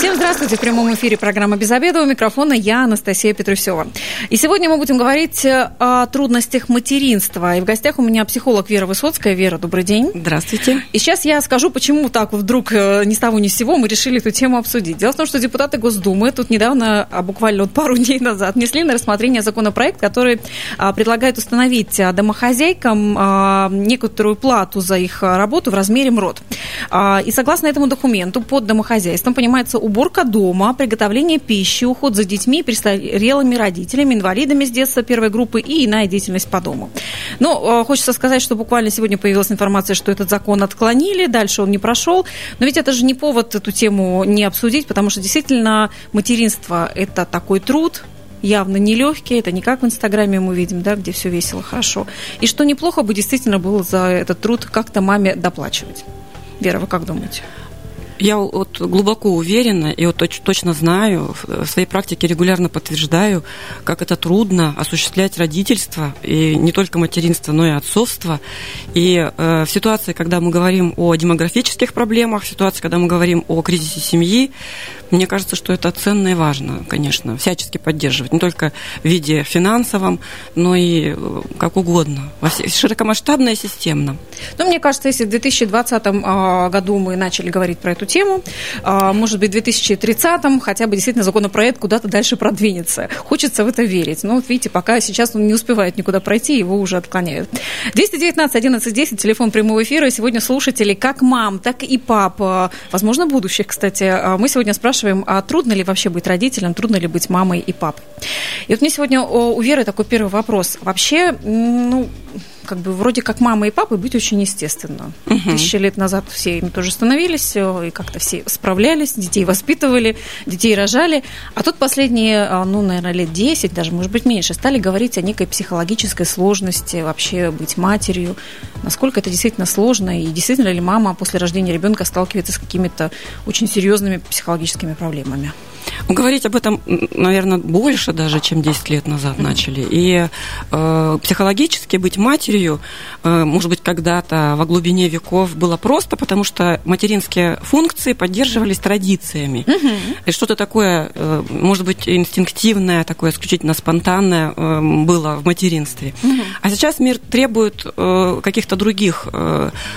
Всем здравствуйте. В прямом эфире программа «Без обеда». У микрофона я, Анастасия Петрусева. И сегодня мы будем говорить э, о трудностях материнства. И в гостях у меня психолог Вера Высоцкая. Вера, добрый день. Здравствуйте. И сейчас я скажу, почему так вдруг э, ни с того ни с сего мы решили эту тему обсудить. Дело в том, что депутаты Госдумы тут недавно, а буквально вот пару дней назад, внесли на рассмотрение законопроект, который а, предлагает установить а, домохозяйкам а, некоторую плату за их работу в размере МРОД. И согласно этому документу под домохозяйством понимается уборка дома, приготовление пищи, уход за детьми, престарелыми родителями, инвалидами с детства первой группы и иная деятельность по дому. Но э, хочется сказать, что буквально сегодня появилась информация, что этот закон отклонили, дальше он не прошел. Но ведь это же не повод эту тему не обсудить, потому что действительно материнство – это такой труд, явно нелегкий, это не как в Инстаграме мы видим, да, где все весело, хорошо. И что неплохо бы действительно было за этот труд как-то маме доплачивать. Вера, вы как думаете? Я вот глубоко уверена и вот точ, точно знаю, в своей практике регулярно подтверждаю, как это трудно осуществлять родительство, и не только материнство, но и отцовство. И э, в ситуации, когда мы говорим о демографических проблемах, в ситуации, когда мы говорим о кризисе семьи, мне кажется, что это ценно и важно, конечно, всячески поддерживать, не только в виде финансовом, но и э, как угодно, широкомасштабно и системно. Ну, мне кажется, если в 2020 а, году мы начали говорить про эту тему. А, может быть, в 2030-м хотя бы действительно законопроект куда-то дальше продвинется. Хочется в это верить. Но вот видите, пока сейчас он не успевает никуда пройти, его уже отклоняют. 219 11 10, телефон прямого эфира. Сегодня слушатели как мам, так и пап, возможно, будущих, кстати. А, мы сегодня спрашиваем, а трудно ли вообще быть родителем, трудно ли быть мамой и папой? И вот мне сегодня у Веры такой первый вопрос. Вообще, ну, как бы вроде как мама и папа быть очень естественно. Угу. Тысячи лет назад все им тоже становились, и как-то все справлялись, детей воспитывали, детей рожали. А тут последние, а, ну, наверное, лет 10, даже, может быть, меньше, стали говорить о некой психологической сложности вообще быть матерью. Насколько это действительно сложно, и действительно ли мама после рождения ребенка сталкивается с какими-то очень серьезными психологическими проблемами? Говорить об этом, наверное, больше даже, чем 10 лет назад начали. И э, психологически быть матерью, э, может быть, когда-то во глубине веков было просто, потому что материнские функции поддерживались традициями. Угу. И что-то такое, э, может быть, инстинктивное, такое исключительно спонтанное э, было в материнстве. Угу. А сейчас мир требует каких-то других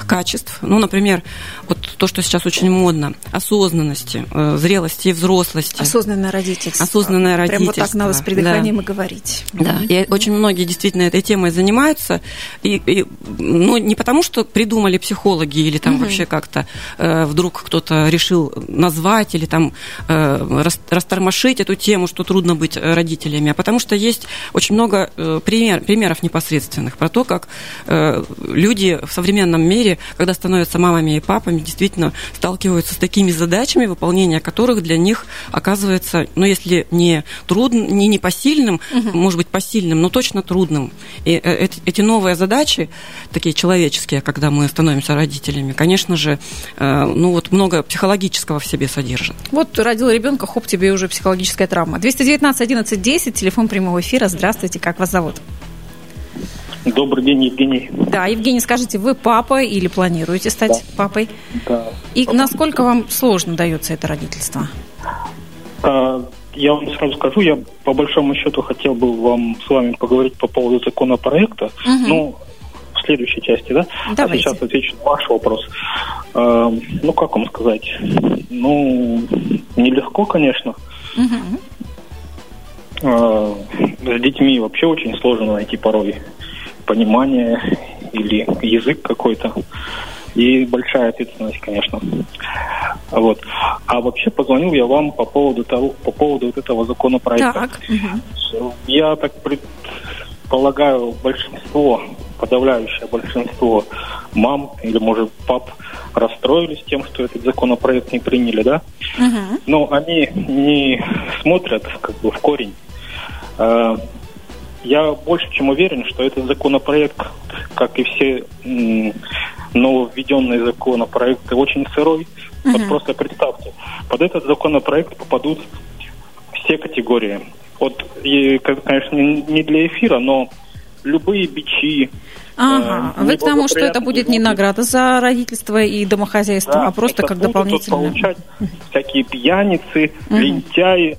качеств. Ну, например, вот то, что сейчас очень модно, осознанности, зрелости и взрослости Осознанное родительство. Осознанное родительство. Прямо вот так надо с придыханием да. и говорить. Да, и очень многие действительно этой темой занимаются. И, и, ну, не потому, что придумали психологи или там угу. вообще как-то э, вдруг кто-то решил назвать или там э, рас, растормошить эту тему, что трудно быть родителями, а потому что есть очень много э, пример, примеров непосредственных про то, как э, люди в современном мире, когда становятся мамами и папами, действительно сталкиваются с такими задачами, выполнение которых для них оказывается ну, если не трудным, не непосильным, угу. может быть, посильным, но точно трудным. И э, эти новые задачи, такие человеческие, когда мы становимся родителями, конечно же, э, ну, вот много психологического в себе содержит. Вот родил ребенка, хоп, тебе уже психологическая травма. 219 11 10, телефон прямого эфира. Здравствуйте, как вас зовут? Добрый день, Евгений. Да, Евгений, скажите, вы папа или планируете стать да. папой? Да. И насколько вам сложно дается это родительство? А, я вам сразу скажу, я по большому счету хотел бы вам с вами поговорить по поводу законопроекта. Угу. Ну, в следующей части, да? Давайте. А сейчас отвечу на ваш вопрос. А, ну, как вам сказать? Ну, нелегко, конечно. Угу. А, с детьми вообще очень сложно найти порой понимание или язык какой-то и большая ответственность, конечно. Вот. А вообще позвонил я вам по поводу того, по поводу вот этого законопроекта. Так. Угу. Я так предполагаю, большинство, подавляющее большинство мам или, может, пап расстроились тем, что этот законопроект не приняли, да? Угу. Но они не смотрят как бы в корень. А, я больше чем уверен, что этот законопроект, как и все нововведенные законопроекты, очень сырой. Uh-huh. Вот просто представьте, под этот законопроект попадут все категории. Вот, и, конечно, не для эфира, но любые бичи. Ага. Э, Вы к тому, что это будет не награда за родительство и домохозяйство, да, а просто как дополнительное. получать всякие пьяницы, угу. лентяи,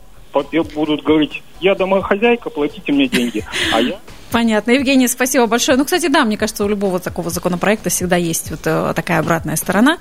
будут говорить, я домохозяйка, платите мне деньги. А я Понятно. Евгений, спасибо большое. Ну, кстати, да, мне кажется, у любого такого законопроекта всегда есть вот э, такая обратная сторона.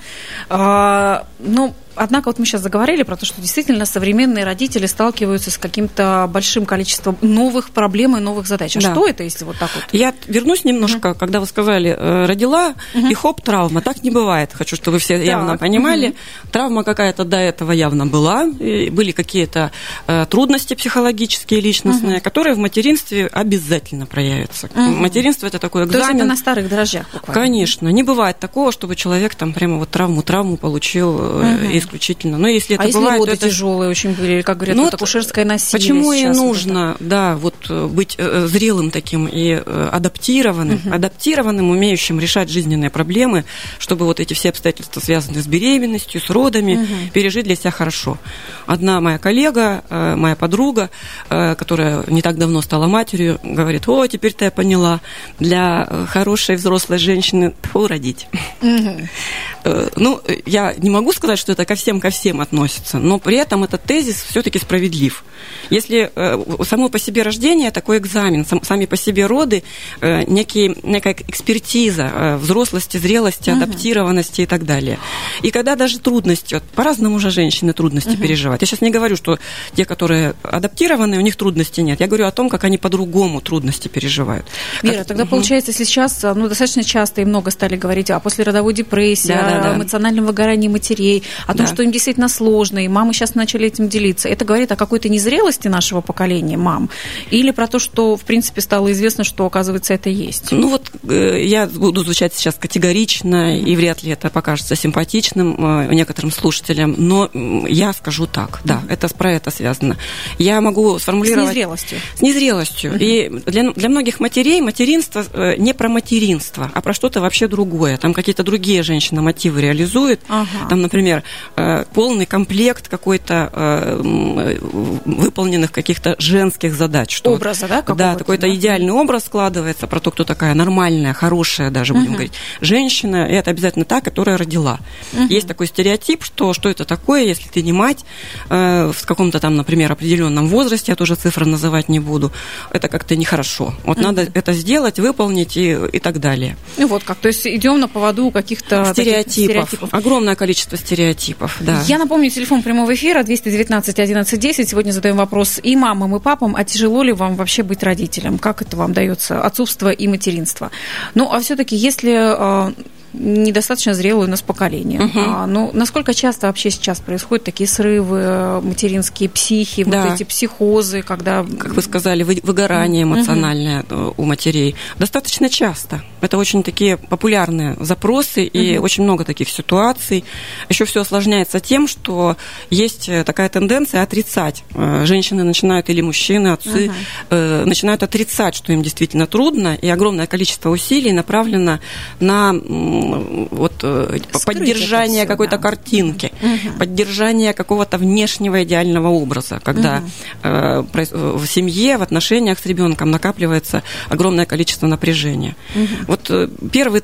А, ну, Однако вот мы сейчас заговорили про то, что действительно современные родители сталкиваются с каким-то большим количеством новых проблем и новых задач. А да. что это, если вот так вот? Я вернусь немножко, угу. когда вы сказали, э, родила угу. и хоп, травма. Так не бывает. Хочу, чтобы вы все так. явно понимали. Угу. Травма какая-то до этого явно была. И были какие-то э, трудности психологические, личностные, угу. которые в материнстве обязательно проявятся. Угу. Материнство это такой экзамен. То есть это на старых дрожжах буквально? Конечно. Не бывает такого, чтобы человек там прямо вот травму-травму получил угу исключительно. Но если это а бывает, если роды это... тяжелые очень были, как говорят, ну, вот акушерское насилие Почему и нужно, вот да, вот э, быть э, зрелым таким и э, адаптированным, угу. адаптированным, умеющим решать жизненные проблемы, чтобы вот эти все обстоятельства, связанные с беременностью, с родами, угу. пережить для себя хорошо. Одна моя коллега, моя подруга, которая не так давно стала матерью, говорит, о, теперь-то я поняла, для хорошей взрослой женщины фу, родить. Угу. Ну, я не могу сказать, что это ко всем ко всем относится, но при этом этот тезис все-таки справедлив. Если э, само по себе рождение такой экзамен, сам, сами по себе роды, э, некий, некая экспертиза э, взрослости, зрелости, угу. адаптированности и так далее. И когда даже трудности, вот, по-разному уже женщины трудности угу. переживают. Я сейчас не говорю, что те, которые адаптированы, у них трудностей нет. Я говорю о том, как они по-другому трудности переживают. Вера, как... тогда угу. получается, если сейчас ну, достаточно часто и много стали говорить о послеродовой депрессии, да, да, да. эмоциональном выгорании матерей, о том, да. что им действительно сложно, и мамы сейчас начали этим делиться. Это говорит о какой-то незрелости нашего поколения мам? Или про то, что, в принципе, стало известно, что, оказывается, это есть? Ну вот э, я буду звучать сейчас категорично, и вряд ли это покажется симпатичным э, некоторым слушателям, но я скажу так, да, это про это связано. Я могу сформулировать... С незрелостью. С незрелостью. И для, для многих матерей материнство э, не про материнство, а про что-то вообще другое. Там какие-то другие женщины мотивы реализуют. Ага. Там, например, полный комплект какой-то э, выполненных каких-то женских задач. Что Образа, да? Да, какой-то да? идеальный образ складывается про то, кто такая нормальная, хорошая даже, будем uh говорить, женщина, и это обязательно та, которая родила. uh Есть такой стереотип, что что это такое, если ты не мать э, в каком-то там, например, определенном возрасте, я тоже цифры называть не буду, это как-то нехорошо. Вот uh надо это сделать, выполнить и, и так далее. Ну вот как, то есть идем на поводу каких-то стереотипов. стереотипов. Огромное количество стереотипов типов, да. Я напомню, телефон прямого эфира 219 11 10. Сегодня задаем вопрос и мамам, и папам, а тяжело ли вам вообще быть родителем? Как это вам дается отцовство и материнство? Ну, а все-таки, если а, недостаточно зрелое у нас поколение. Угу. А, ну, насколько часто вообще сейчас происходят такие срывы, материнские психи, да. вот эти психозы, когда... Как вы сказали, выгорание эмоциональное угу. у матерей. Достаточно часто. Это очень такие популярные запросы и угу. очень много таких ситуаций. Еще все осложняется тем, что есть э, такая тенденция отрицать. Э, женщины начинают, или мужчины, отцы, угу. начинают отрицать, что им действительно трудно, и огромное количество усилий направлено на вот э, Скрыть поддержание какой-то картинки, угу. поддержание какого-то внешнего идеального образа, когда угу. в семье, в отношениях с ребенком накапливается огромное количество напряжения. Угу. Вот первый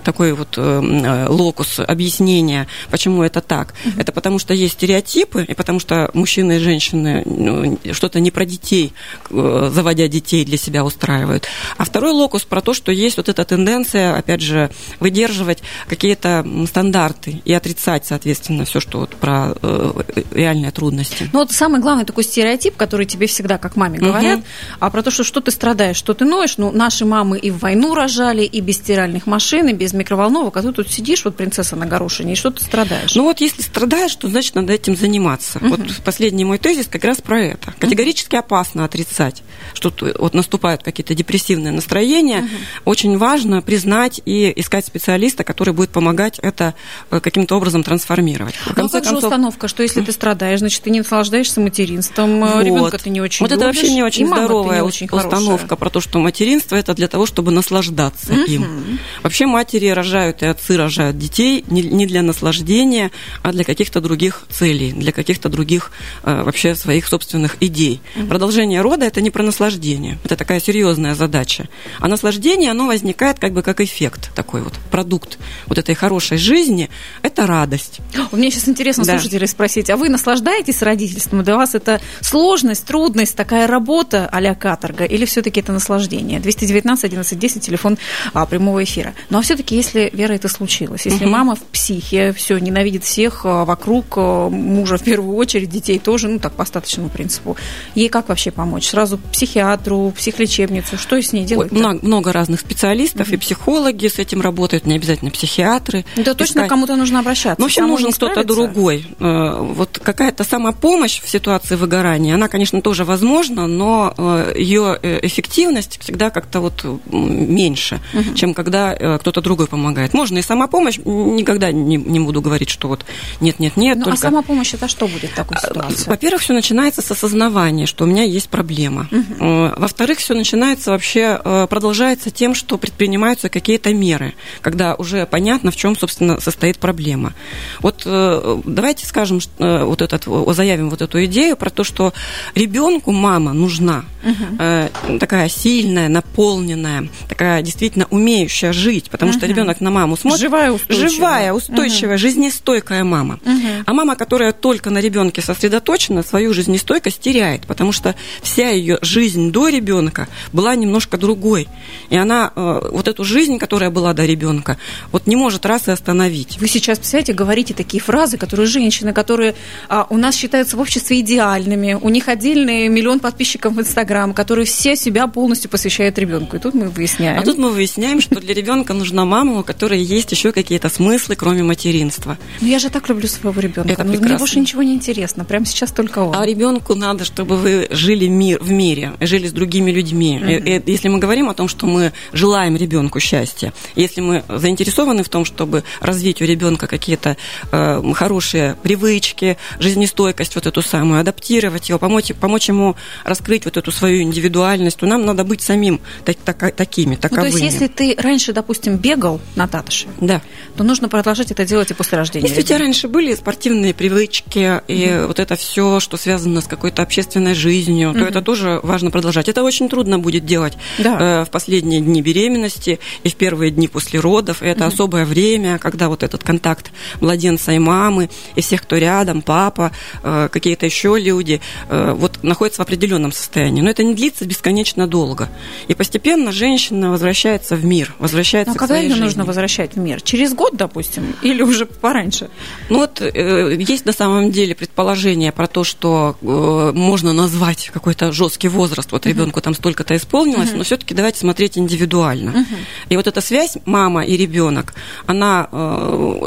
такой вот локус объяснения, почему это так, угу. это потому что есть стереотипы, и потому что мужчины и женщины ну, что-то не про детей, заводя детей для себя устраивают. А второй локус про то, что есть вот эта тенденция, опять же, выдерживать какие-то стандарты и отрицать, соответственно, все, что вот про э, реальные трудности. Ну вот самый главный такой стереотип, который тебе всегда, как маме, говорят, угу. а про то, что что ты страдаешь, что ты ноешь. Ну, наши мамы и в войну рожали, и без стиральных машин, и без микроволновок, а ты тут сидишь, вот принцесса на горошине, и что ты страдаешь? Ну вот если страдаешь, то значит надо этим заниматься. Угу. Вот последний мой тезис как раз про это. Категорически угу. опасно отрицать, что вот наступают какие-то депрессивные настроения. Угу. Очень важно признать и искать искать специалиста, который будет помогать это э, каким-то образом трансформировать. В ну, а как концов... же установка, что если ты страдаешь, значит, ты не наслаждаешься материнством, вот. ребенка ты не очень Вот любишь, это вообще не очень здоровая не очень установка хорошая. про то, что материнство это для того, чтобы наслаждаться угу. им. Вообще матери рожают и отцы рожают детей не для наслаждения, а для каких-то других целей, для каких-то других э, вообще своих собственных идей. Угу. Продолжение рода это не про наслаждение, это такая серьезная задача. А наслаждение, оно возникает как бы как эффект, такой вот продукт вот этой хорошей жизни, это радость. У меня сейчас интересно да. слушателей спросить, а вы наслаждаетесь родительством? Для вас это сложность, трудность, такая работа а каторга, или все-таки это наслаждение? 219 11 10, телефон а, прямого эфира. Ну а все-таки, если, Вера, это случилось, если угу. мама в психе, все, ненавидит всех а, вокруг, а, мужа в первую очередь, детей тоже, ну так, по остаточному принципу, ей как вообще помочь? Сразу психиатру, психлечебницу, что с ней делать? Много, много разных специалистов, угу. и психологи с этим работают, не обязательно психиатры. Точно искать... кому-то нужно обращаться. Ну, в общем, нужен кто-то другой. Э, вот какая-то самопомощь в ситуации выгорания, она, конечно, тоже возможна, но э, ее э, эффективность всегда как-то вот меньше, угу. чем когда кто-то другой помогает. Можно и самопомощь, никогда не, не буду говорить, что вот нет, нет, нет. Ну, а только... А самопомощь это что будет в такой а, ситуации? Во-первых, все начинается с осознавания, что у меня есть проблема. Угу. Во-вторых, все начинается вообще, продолжается тем, что предпринимаются какие-то меры, когда уже понятно, в чем, собственно, состоит проблема. Вот давайте скажем, вот этот, заявим вот эту идею про то, что ребенку мама нужна, угу. такая сильная, наполненная, такая действительно умеющая жить, потому угу. что ребенок на маму смотрит. Живая, устойчивая. Живая, устойчивая, угу. жизнестойкая мама. Угу. А мама, которая только на ребенке сосредоточена, свою жизнестойкость теряет, потому что вся ее жизнь до ребенка была немножко другой. И она э, вот эту жизнь, которая была до ребенка, вот не может раз и остановить. Вы сейчас, представляете, говорите такие фразы, которые женщины, которые а, у нас считаются в обществе идеальными, у них отдельный миллион подписчиков в Инстаграм, которые все себя полностью посвящают ребенку. И тут мы выясняем. А тут мы выясняем, что для ребенка нужна мама, у которой есть еще какие-то смыслы, кроме материнства. Ну я же так люблю своего ребенка. Это ну, Мне больше ничего не интересно. Прямо сейчас только он. А ребенку надо, чтобы вы жили мир, в мире, жили с другими людьми. Mm-hmm. Если мы говорим о том, что мы желаем ребенку счастья, если мы заинтересованы в том, чтобы развить у ребенка какие-то э, хорошие привычки, жизнестойкость вот эту самую, адаптировать его, помочь, помочь ему раскрыть вот эту свою индивидуальность, то нам надо быть самим так, так, такими, таковыми. Ну, то есть, если ты раньше, допустим, бегал на таташе, да. то нужно продолжать это делать и после рождения. Если у тебя раньше были спортивные привычки и mm вот это все, что связано с какой-то общественной жизнью, mm то это тоже важно продолжать. Это очень трудно будет делать да. э, в последние дни беременности и в первые дни после родов. И это mm особое время, когда вот этот контакт младенца и мамы, и всех, кто рядом, папа, э, какие-то еще люди, э, вот находятся в определенном состоянии. Но это не длится бесконечно долго. И постепенно женщина возвращается в мир, возвращается Но к когда своей ее жизни. нужно возвращать в мир? Через год, допустим, или уже пораньше? Ну вот э, есть на самом деле предположение про то, что можно назвать какой-то жесткий возраст. Вот ребенку там столько-то исполнилось, но все-таки давайте смотреть индивидуально. И вот эта связь мама и ребенок, она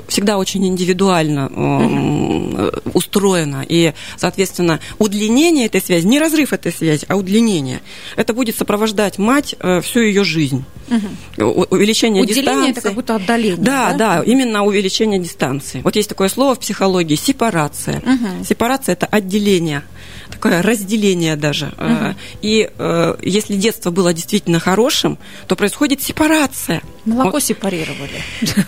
всегда очень индивидуально устроена. И, соответственно, удлинение этой связи, не разрыв этой связи, а удлинение, это будет сопровождать мать э, всю ее жизнь. Угу. Увеличение Уделение дистанции. это как будто отдаление. Да, да, да, именно увеличение дистанции. Вот есть такое слово в психологии сепарация. Угу. Сепарация это отделение такое разделение даже. Угу. И э, если детство было действительно хорошим, то происходит сепарация. Молоко вот. сепарировали.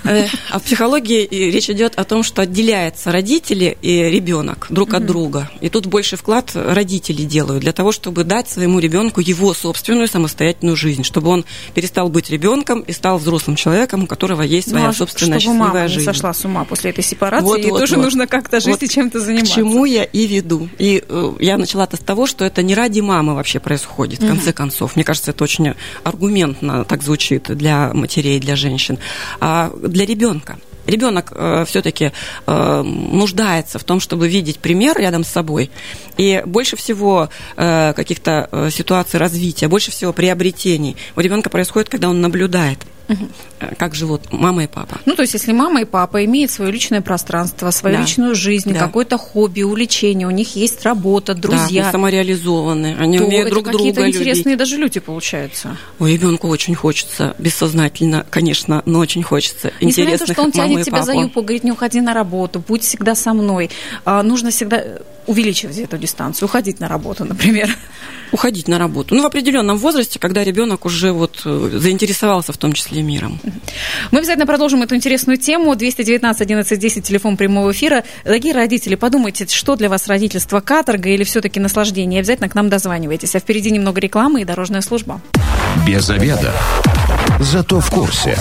Э, а в психологии речь идет о том, что отделяются родители и ребенок друг угу. от друга. И тут больше вклад родители делают для того, чтобы дать своему ребенку его собственную самостоятельную жизнь, чтобы он перестал быть ребенком и стал взрослым человеком, у которого есть своя ну, собственная чтобы счастливая мама жизнь. не сошла с ума после этой сепарации, вот, и вот, тоже вот. нужно как-то жить вот и чем-то заниматься. К чему я и веду. И э, я начала-то с того, что это не ради мамы вообще происходит, в конце концов. Мне кажется, это очень аргументно так звучит для матерей, для женщин. А для ребенка. Ребенок э, все-таки э, нуждается в том, чтобы видеть пример рядом с собой. И больше всего э, каких-то э, ситуаций развития, больше всего приобретений у ребенка происходит, когда он наблюдает. Угу. как живут мама и папа. Ну, то есть, если мама и папа имеют свое личное пространство, свою да. личную жизнь, да. какое-то хобби, увлечение, у них есть работа, друзья. Да, самореализованы, они то умеют друг друга какие-то интересные даже люди получаются. У ребенку очень хочется, бессознательно, конечно, но очень хочется Несмотря интересных на то, что он тянет тебя за юбку, говорит, не уходи на работу, будь всегда со мной. А, нужно всегда увеличивать эту дистанцию, уходить на работу, например. Уходить на работу. Ну, в определенном возрасте, когда ребенок уже вот э, заинтересовался в том числе миром. Мы обязательно продолжим эту интересную тему. 219 11 10, телефон прямого эфира. Дорогие родители, подумайте, что для вас родительство, каторга или все-таки наслаждение? Обязательно к нам дозванивайтесь. А впереди немного рекламы и дорожная служба. Без обеда. Зато в курсе.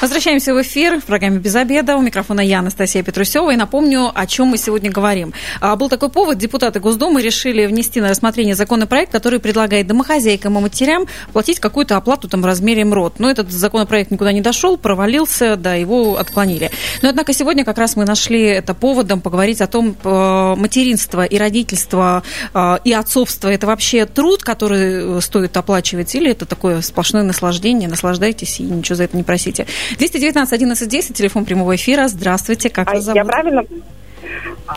Возвращаемся в эфир в программе «Без обеда». У микрофона я, Анастасия Петрусева. И напомню, о чем мы сегодня говорим. А, был такой повод. Депутаты Госдумы решили внести на рассмотрение законопроект, который предлагает домохозяйкам и матерям платить какую-то оплату там в размере МРОД. Но этот законопроект никуда не дошел, провалился, да, его отклонили. Но, однако, сегодня как раз мы нашли это поводом поговорить о том, э, материнство и родительство э, и отцовство – это вообще труд, который э, стоит оплачивать, или это такое сплошное наслаждение, наслаждайтесь и ничего за это не просите. 219 11 10, телефон прямого эфира. Здравствуйте, как а вас зовут? Я правильно?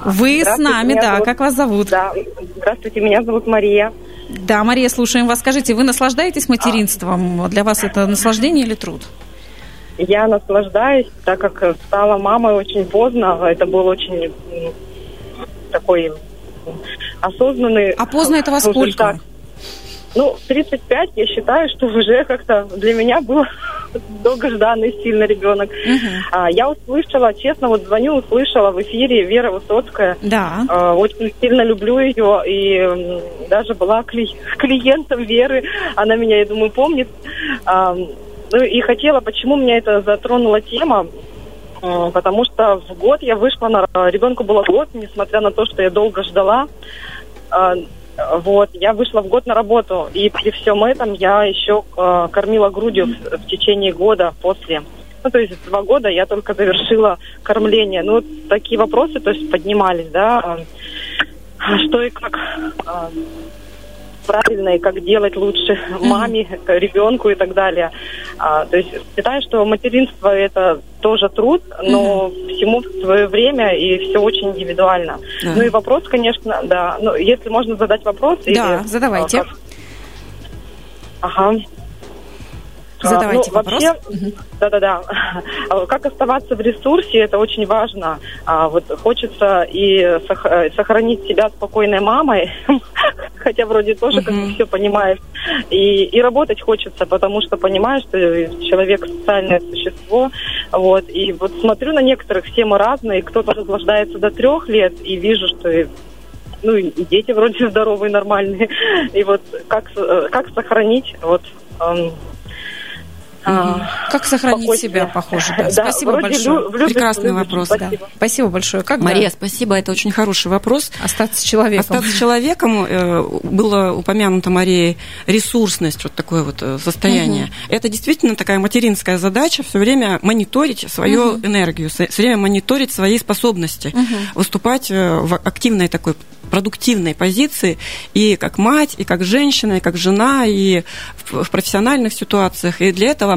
Вы с нами, да. Зовут... Как вас зовут? Да. Здравствуйте, меня зовут Мария. Да, Мария, слушаем вас. Скажите, вы наслаждаетесь материнством? Для вас это наслаждение или труд? Я наслаждаюсь, так как стала мамой очень поздно. Это был очень такой осознанный... А поздно это во сколько? Ну, 35, я считаю, что уже как-то для меня был долгожданный сильно ребенок. Угу. А, я услышала, честно, вот звоню, услышала в эфире Вера Высоцкая. Да. А, очень сильно люблю ее и даже была кли- клиентом Веры. Она меня, я думаю, помнит. А, ну и хотела, почему меня это затронула тема, а, потому что в год я вышла на... Ребенку было год, несмотря на то, что я долго ждала. А, вот, я вышла в год на работу, и при всем этом я еще э, кормила грудью в, в течение года после. Ну, то есть два года я только завершила кормление. Ну, такие вопросы, то есть поднимались, да, э, что и как. Э, правильно и как делать лучше маме, ребенку и так далее. А, то есть считаю, что материнство это тоже труд, но mm-hmm. всему в свое время и все очень индивидуально. Да. Ну и вопрос, конечно, да. Ну, если можно задать вопрос. Да, или, задавайте. А, как... Ага. Задавайте а, ну, вопрос. Вообще, да-да-да. А как оставаться в ресурсе, это очень важно. А, вот хочется и сохранить себя спокойной мамой, хотя вроде тоже как бы все понимаешь. И, и работать хочется, потому что понимаешь, что человек социальное существо. Вот. И вот смотрю на некоторых, все мы разные. Кто-то наслаждается до трех лет, и вижу, что ну, и дети вроде здоровые, нормальные. И вот как, э, как сохранить вот а, как сохранить спокойствие. себя, похоже. Да. да спасибо большое. Лю- Прекрасный любит, вопрос. Спасибо. Да. спасибо большое. Как Мария, да? спасибо. Это очень хороший вопрос. Остаться человеком. Остаться человеком. Э, было упомянуто Мария ресурсность, вот такое вот э, состояние. Угу. Это действительно такая материнская задача все время мониторить свою угу. энергию, все время мониторить свои способности, угу. выступать э, в активной такой продуктивной позиции и как мать, и как женщина, и как жена, и в профессиональных ситуациях. И для этого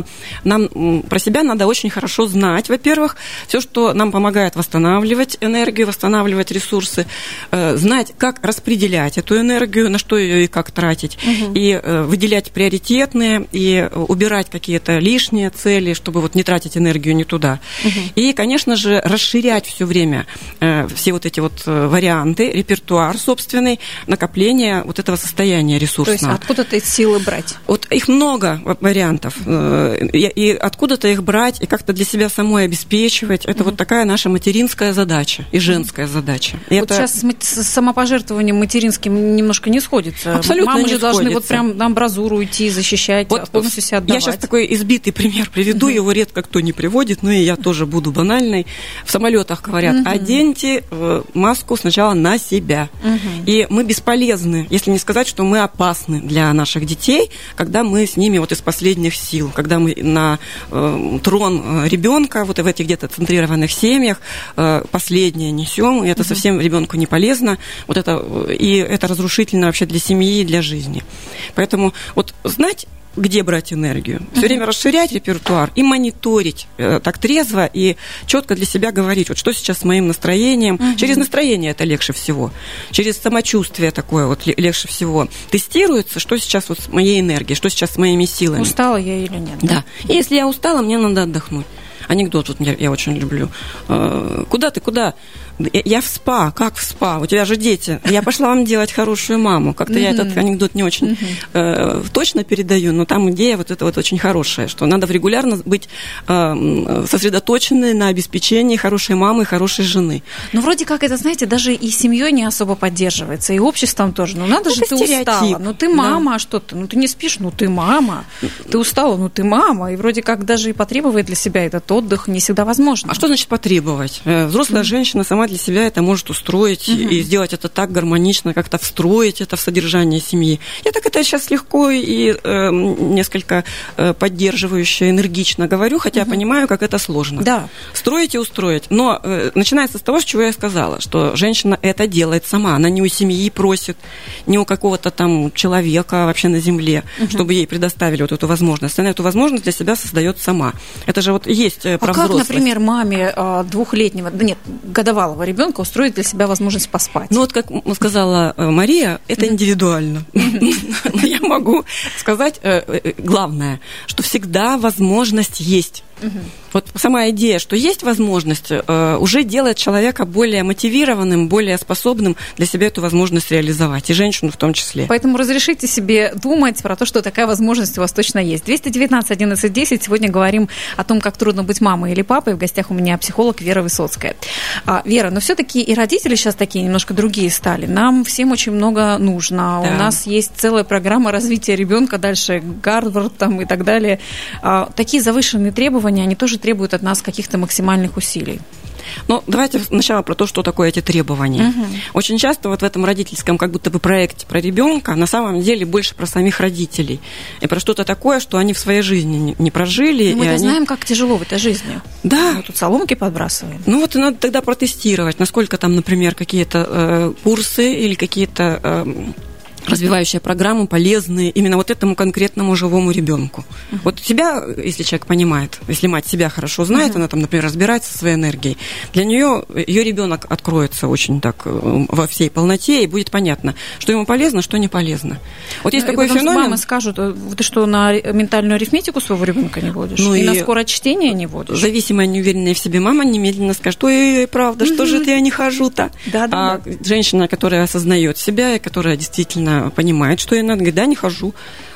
нам про себя надо очень хорошо знать, во-первых, все, что нам помогает восстанавливать энергию, восстанавливать ресурсы, э, знать, как распределять эту энергию, на что ее и как тратить, угу. и э, выделять приоритетные, и убирать какие-то лишние цели, чтобы вот не тратить энергию не туда. Угу. И, конечно же, расширять все время э, все вот эти вот варианты, репертуар собственный, накопление вот этого состояния ресурсного. То есть откуда-то силы брать? Вот их много вариантов. Э, и откуда-то их брать, и как-то для себя самой обеспечивать. Это mm-hmm. вот такая наша материнская задача и женская задача. И вот это... сейчас с самопожертвованием материнским немножко не сходится. Абсолютно Мамы не же сходится. должны вот прям на амбразуру идти, защищать, вот полностью себя отдавать. Я сейчас такой избитый пример приведу, mm-hmm. его редко кто не приводит, но и я тоже буду банальной. В самолетах говорят, mm-hmm. оденьте э, маску сначала на себя. И мы бесполезны, если не сказать, что мы опасны для наших детей, когда мы с ними вот из последних сил, когда мы на э, трон э, ребенка, вот в этих где-то центрированных семьях, э, последнее несем, и это угу. совсем ребенку не полезно, вот это, и это разрушительно вообще для семьи и для жизни. Поэтому вот знать где брать энергию. Все uh-huh. время расширять репертуар и мониторить э, так трезво и четко для себя говорить, вот что сейчас с моим настроением. Uh-huh. Через настроение это легче всего. Через самочувствие такое вот легче всего. Тестируется, что сейчас вот с моей энергией, что сейчас с моими силами. Устала я или нет. Да. да. И если я устала, мне надо отдохнуть. Анекдот вот я, я очень люблю. Э, куда ты, куда? Я в СПА. Как в СПА? У тебя же дети. Я пошла вам делать хорошую маму. Как-то я этот анекдот не очень э, точно передаю, но там идея вот эта вот очень хорошая, что надо регулярно быть э, сосредоточенной на обеспечении хорошей мамы, хорошей жены. Ну, вроде как это, знаете, даже и семьей не особо поддерживается, и обществом тоже. Ну, надо это же, ты устала. Ну, ты мама, да. а что ты? Ну, ты не спишь, ну, ты мама. Ты устала, ну, ты мама. И вроде как даже и потребовать для себя этот отдых не всегда возможно. А что значит потребовать? Э, взрослая mm-hmm. женщина сама для себя это может устроить угу. и сделать это так гармонично, как-то встроить это в содержание семьи. Я так это сейчас легко и э, несколько э, поддерживающе, энергично говорю, хотя угу. понимаю, как это сложно. Да. Строить и устроить. Но э, начинается с того, с чего я сказала, что женщина это делает сама. Она не у семьи просит, не у какого-то там человека вообще на земле, угу. чтобы ей предоставили вот эту возможность. Она эту возможность для себя создает сама. Это же вот есть про а как, например, маме э, двухлетнего, да нет, годовалого ребенка устроить для себя возможность поспать. Ну вот, как сказала э, Мария, это индивидуально. Но я могу сказать э, э, главное, что всегда возможность есть. Вот сама идея, что есть возможность, э, уже делает человека более мотивированным, более способным для себя эту возможность реализовать, и женщину в том числе. Поэтому разрешите себе думать про то, что такая возможность у вас точно есть. 219 11 10. Сегодня говорим о том, как трудно быть мамой или папой. В гостях у меня психолог Вера Высоцкая. А, Вера, но все-таки и родители сейчас такие немножко другие стали. Нам всем очень много нужно. Да. У нас есть целая программа развития ребенка, дальше Гарвард там и так далее. А, такие завышенные требования, они тоже требует от нас каких-то максимальных усилий. Ну, давайте сначала про то, что такое эти требования. Угу. Очень часто вот в этом родительском как будто бы проекте про ребенка на самом деле больше про самих родителей. И про что-то такое, что они в своей жизни не прожили. Ну, мы они... знаем, как тяжело в этой жизни. Да. Мы тут соломки подбрасываем. Ну, вот и надо тогда протестировать, насколько там, например, какие-то э, курсы или какие-то... Э, развивающая программа полезные именно вот этому конкретному живому ребенку. Uh-huh. Вот себя, если человек понимает, если мать себя хорошо знает, uh-huh. она там, например, разбирается со своей энергией, для нее ее ребенок откроется очень так э, во всей полноте и будет понятно, что ему полезно, что не полезно. Вот есть ну, такой феномен. Мамы скажут, э, ты что на ментальную арифметику своего ребенка не водишь? Ну и, и на скорочтение не водишь? Зависимая, неуверенная в себе мама немедленно скажет, ой, правда, uh-huh. что же ты я не хожу-то? Да, да, а да. женщина, которая осознает себя и которая действительно понимает, что ей надо, говорит, да, не хожу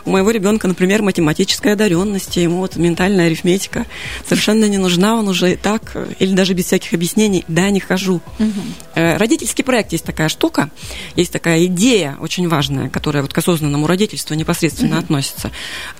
у моего ребенка, например, математическая одаренность, ему вот ментальная арифметика совершенно не нужна, он уже и так, или даже без всяких объяснений, да, не хожу. Угу. Родительский проект есть такая штука, есть такая идея очень важная, которая вот к осознанному родительству непосредственно угу. относится.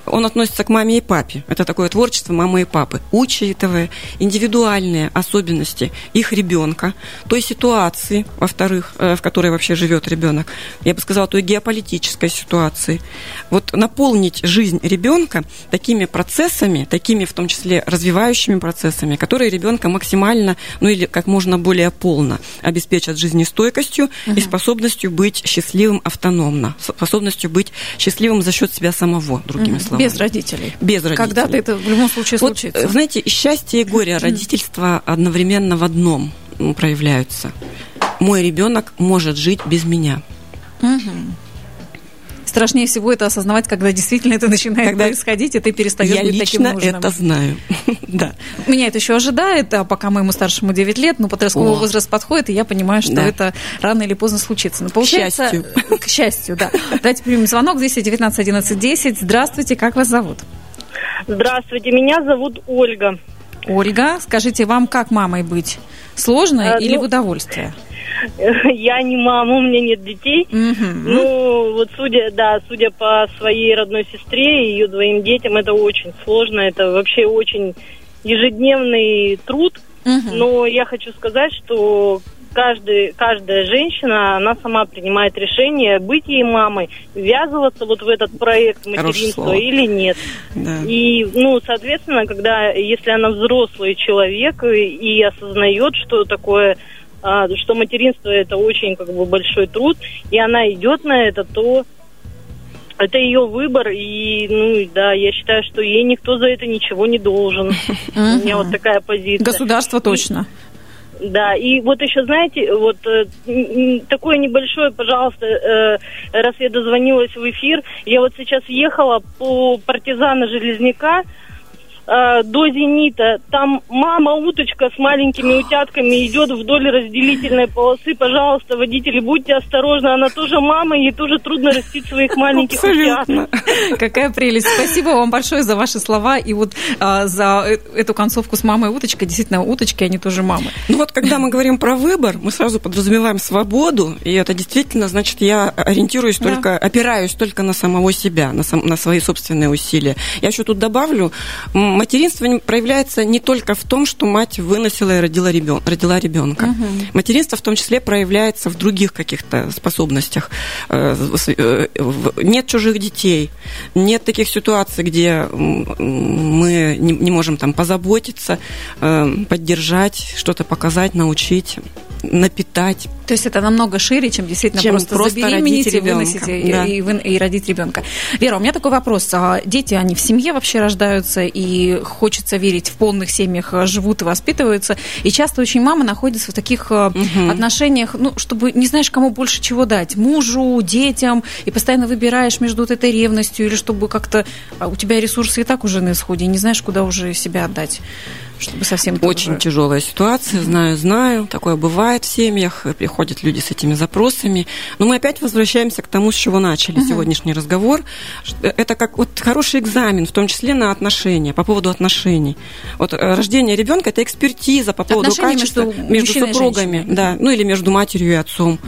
Он относится к маме и папе. Это такое творчество мамы и папы, учитывая индивидуальные особенности их ребенка, той ситуации, во-вторых, э, в которой вообще живет ребенок, я бы сказала, той геополитической ситуации. Вот на наполнить жизнь ребенка такими процессами, такими в том числе развивающими процессами, которые ребенка максимально, ну или как можно более полно обеспечат жизнестойкостью угу. и способностью быть счастливым автономно, способностью быть счастливым за счет себя самого, другими угу. словами. Без родителей. Без родителей. Когда-то это в любом случае вот, случится. Знаете, счастье и горе родительства одновременно в одном проявляются. Мой ребенок может жить без меня. Угу. Страшнее всего это осознавать, когда действительно это начинает когда происходить, и ты перестаешь я быть таким нужным. Я это знаю. да. Меня это еще ожидает, а пока моему старшему 9 лет, но подростковый О. возраст подходит, и я понимаю, что да. это рано или поздно случится. Но получается, к счастью. К счастью, да. Давайте примем звонок 219 11 10. Здравствуйте, как вас зовут? Здравствуйте, меня зовут Ольга. Ольга, скажите, вам как мамой быть? Сложно а, или ну, в удовольствие? Я не мама, у меня нет детей. Ну, вот судя, да, судя по своей родной сестре и ее двоим детям, это очень сложно, это вообще очень ежедневный труд. Но я хочу сказать, что каждый, каждая женщина, она сама принимает решение, быть ей мамой, ввязываться вот в этот проект материнства или нет. Да. И, ну, соответственно, когда, если она взрослый человек и, и осознает, что такое что материнство это очень как бы большой труд, и она идет на это, то это ее выбор, и, ну, да, я считаю, что ей никто за это ничего не должен. У меня вот такая позиция. Государство точно. Да, и вот еще, знаете, вот э, такое небольшое, пожалуйста, э, раз я дозвонилась в эфир, я вот сейчас ехала по партизана Железняка, э, до «Зенита». Там мама-уточка с маленькими утятками идет вдоль разделительной полосы. Пожалуйста, водители, будьте осторожны. Она тоже мама, ей тоже трудно растить своих маленьких Абсолютно. утят. Какая прелесть. Спасибо вам большое за ваши слова и вот а, за э- эту концовку с мамой уточкой. Действительно, уточки, они тоже мамы. Ну вот, когда мы говорим про выбор, мы сразу подразумеваем свободу, и это действительно, значит, я ориентируюсь Да. только, опираюсь только на самого себя, на, сам- на свои собственные усилия. Я еще тут добавлю, материнство проявляется не только в том, что мать выносила и родила, ребен, родила ребенка. Материнство в том числе проявляется в других каких-то способностях. Э, э, Нет чужих детей, нет таких ситуаций, где мы не, не можем там позаботиться, э, поддержать, что-то показать, научить, напитать. То есть это намного шире, чем действительно Чем просто, просто забеременеть и выносить и, да. и вы- и родить ребенка. Вера, у меня такой вопрос. А Дети, они в семье вообще рождаются, и хочется верить, в полных семьях э, живут и воспитываются. И часто очень мама находится в таких э, отношениях, ну, чтобы не знаешь, кому больше чего дать. Мужу, детям, и постоянно выбираешь между вот этой ревностью, или чтобы как-то... а У тебя ресурсы и так уже на исходе, и не знаешь, куда уже себя отдать, чтобы совсем... Очень тоже- тяжелая ситуация, знаю, знаю. Такое бывает в семьях, приходят люди с этими запросами. Но мы опять возвращаемся к тому, с чего начали сегодняшний разговор. Ш- Это как вот хороший экзамен, в том числе на отношения, по поводу отношений. Вот э, рождение ребенка это экспертиза по поводу Отношения качества между между супругами, да, ну или между матерью и отцом.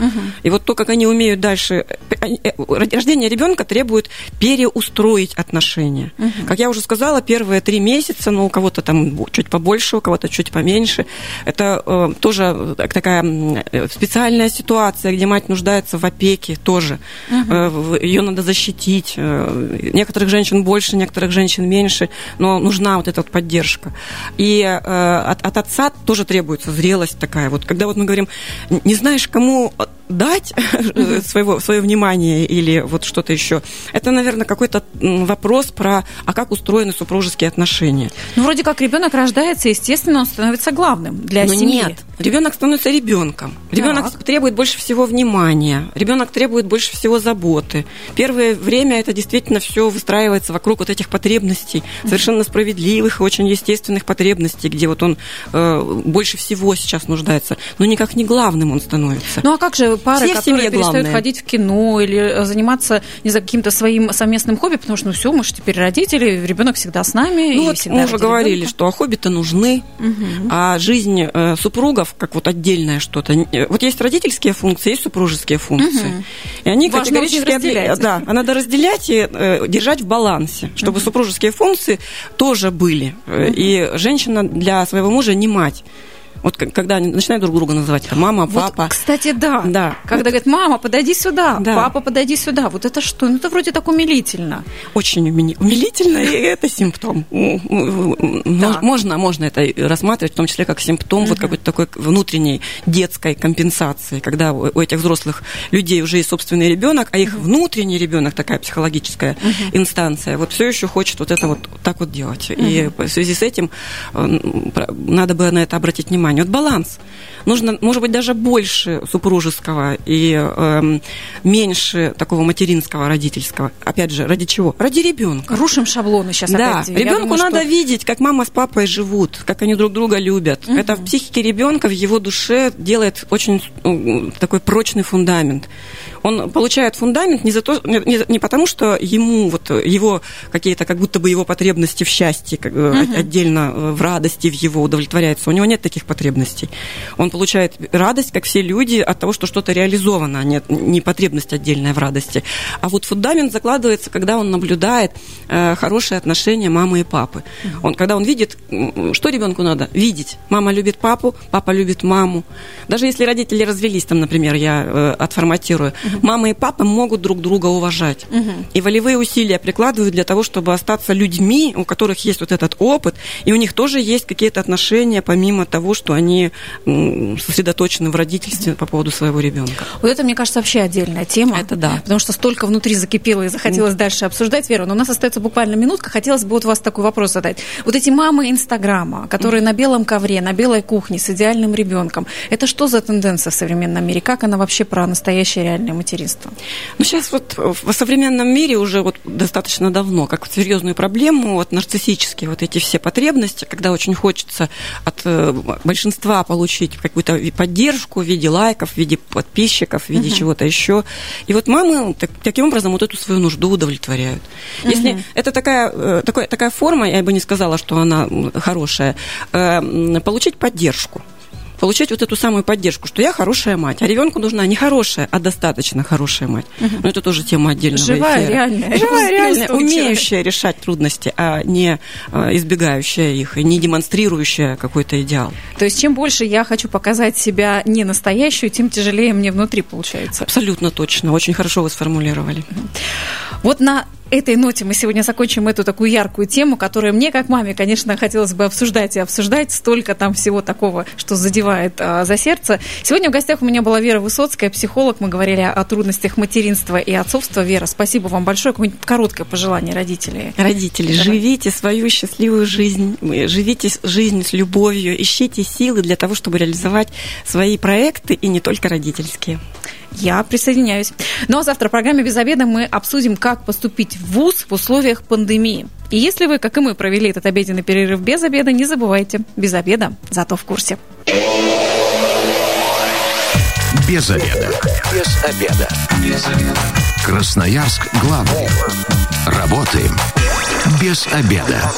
И вот то, как они умеют дальше, э, э, рождение ребенка требует переустроить отношения. Как я уже сказала, первые три месяца, ну у кого-то там чуть побольше, у кого-то чуть поменьше. Это э, тоже так- такая э, специальная ситуация, где мать нуждается в опеке тоже. Ее надо защитить. Э, Некоторых женщин больше, некоторых женщин меньше, но нужна вот эта вот поддержка. И э, от, от отца тоже требуется зрелость такая. Вот когда вот мы говорим, не знаешь, кому дать своего, свое внимание или вот что-то еще, это, наверное, какой-то вопрос про, а как устроены супружеские отношения. Ну, вроде как ребенок рождается, естественно, он становится главным для Но семьи. нет, ребенок становится ребенком. Ребенок Так. требует больше всего внимания, ребенок требует больше всего заботы. Первое время это действительно все выстраивается вокруг вот этих потребностей, совершенно справедливых и очень естественных потребностей, где вот он э, больше всего сейчас нуждается, но никак не главным он становится. Ну а как же пары, Все которые перестают главное. ходить в кино или э, заниматься, не знаю, каким-то своим совместным хобби, потому что, ну все, мы же теперь родители, ребенок всегда с нами. Ну и вот всегда мы уже говорили, ребенка. что хобби-то нужны, а жизнь э, супругов, как вот отдельное что-то. э, Вот есть родительские функции, есть супружеские функции. И они Важно категорически... разделять. Да, а надо разделять и э, держать в балансе, чтобы супружеские функции тоже были. Э, И женщина для своего мужа не мать. Вот когда они начинают друг друга называть, там, мама, Вот, папа. кстати, да. Да. Когда говорят, мама, подойди сюда, Да. папа, подойди сюда. Вот это что? Ну, это вроде так умилительно. Очень умили- умилительно, и это симптом. Можно, можно это рассматривать, в том числе как симптом вот какой-то такой внутренней детской компенсации, когда у этих взрослых людей уже есть собственный ребенок, а их внутренний ребенок, такая психологическая инстанция, вот все еще хочет вот это вот так вот делать. И в связи с этим э, надо бы на это обратить внимание. Вот баланс. Нужно, может быть, даже больше супружеского и эм, меньше такого материнского, родительского. Опять же, ради чего? Ради ребенка. Рушим шаблоны сейчас Да, опять. Ребенку думаю, надо что- видеть, как мама с папой живут, как они друг друга любят. Это в психике ребенка, в его душе делает очень м, такой прочный фундамент. Он получает фундамент не за то, не, не- потому, что ему вот его какие-то как будто бы его потребности в счастье как от- отдельно э, в радости в его удовлетворяются. У него нет таких потребностей. Он получает радость, как все люди, от того, что что-то реализовано, а не, не потребность отдельная в радости. А вот фундамент закладывается, когда он наблюдает э, хорошие отношения мамы и папы. Он, когда он видит, что ребенку надо? Видеть. Мама любит папу, папа любит маму. Даже если родители развелись, там, например, я э, отформатирую, Мама и папа могут друг друга уважать. И волевые усилия прикладывают для того, чтобы остаться людьми, у которых есть вот этот опыт, и у них тоже есть какие-то отношения, помимо того, что они сосредоточены в родительстве по поводу своего ребенка. Вот это, мне кажется, вообще отдельная тема. Это да. Потому что столько внутри закипело и захотелось дальше обсуждать, Вера. Но у нас остается буквально минутка. Хотелось бы вот вас такой вопрос задать. Вот эти мамы Инстаграма, которые на белом ковре, на белой кухне с идеальным ребенком, это что за тенденция в современном мире? Как она вообще про настоящее реальное материнство? Ну, сейчас вот в современном мире уже вот достаточно давно, как серьезную проблему, вот нарциссические вот эти все потребности, когда очень хочется от э, большинства получить какую-то поддержку в виде лайков, в виде подписчиков, в виде uh-huh. чего-то еще. И вот мамы так, таким образом вот эту свою нужду удовлетворяют. Uh-huh. Если это такая, э, такая, такая форма, я бы не сказала, что она хорошая, э, получить поддержку получать вот эту самую поддержку, что я хорошая мать, а ребенку нужна не хорошая, а достаточно хорошая мать. Угу. Но это тоже тема отдельного Живая, эфира. реальная. Живая, реальная, умеющая решать трудности, а не а, избегающая их, и не демонстрирующая какой-то идеал. То есть чем больше я хочу показать себя не настоящую, тем тяжелее мне внутри получается. Абсолютно точно. Очень хорошо вы сформулировали. Вот на этой ноте мы сегодня закончим эту такую яркую тему, которую мне, как маме, конечно, хотелось бы обсуждать и обсуждать. Столько там всего такого, что задевает а, за сердце. Сегодня в гостях у меня была Вера Высоцкая, психолог. Мы говорили о трудностях материнства и отцовства. Вера, спасибо вам большое. Какое-нибудь короткое пожелание родителей. Родители, да. живите свою счастливую жизнь, живите жизнь с любовью, ищите силы для того, чтобы реализовать свои проекты и не только родительские. Я присоединяюсь. Ну а завтра в программе «Без обеда» мы обсудим, как поступить в ВУЗ в условиях пандемии. И если вы, как и мы, провели этот обеденный перерыв без обеда, не забывайте, без обеда, зато в курсе. Без обеда. Без обеда. Без обеда. Красноярск главный. Работаем без обеда.